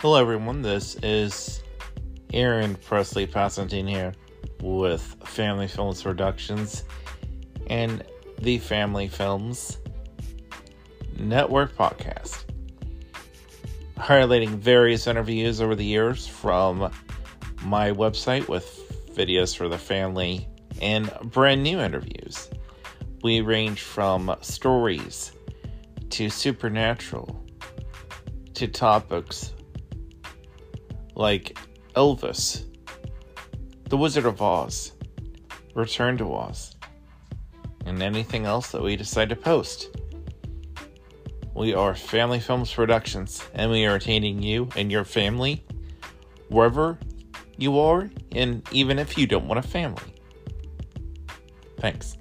Hello, everyone. This is Aaron Presley Passantine here with Family Films Productions and the Family Films Network podcast, highlighting various interviews over the years from my website with videos for the family and brand new interviews. We range from stories to supernatural to topics like Elvis, The Wizard of Oz, Return to Oz, and anything else that we decide to post. We are Family Films Productions, and we are entertaining you and your family wherever you are, and even if you don't want a family. Thanks.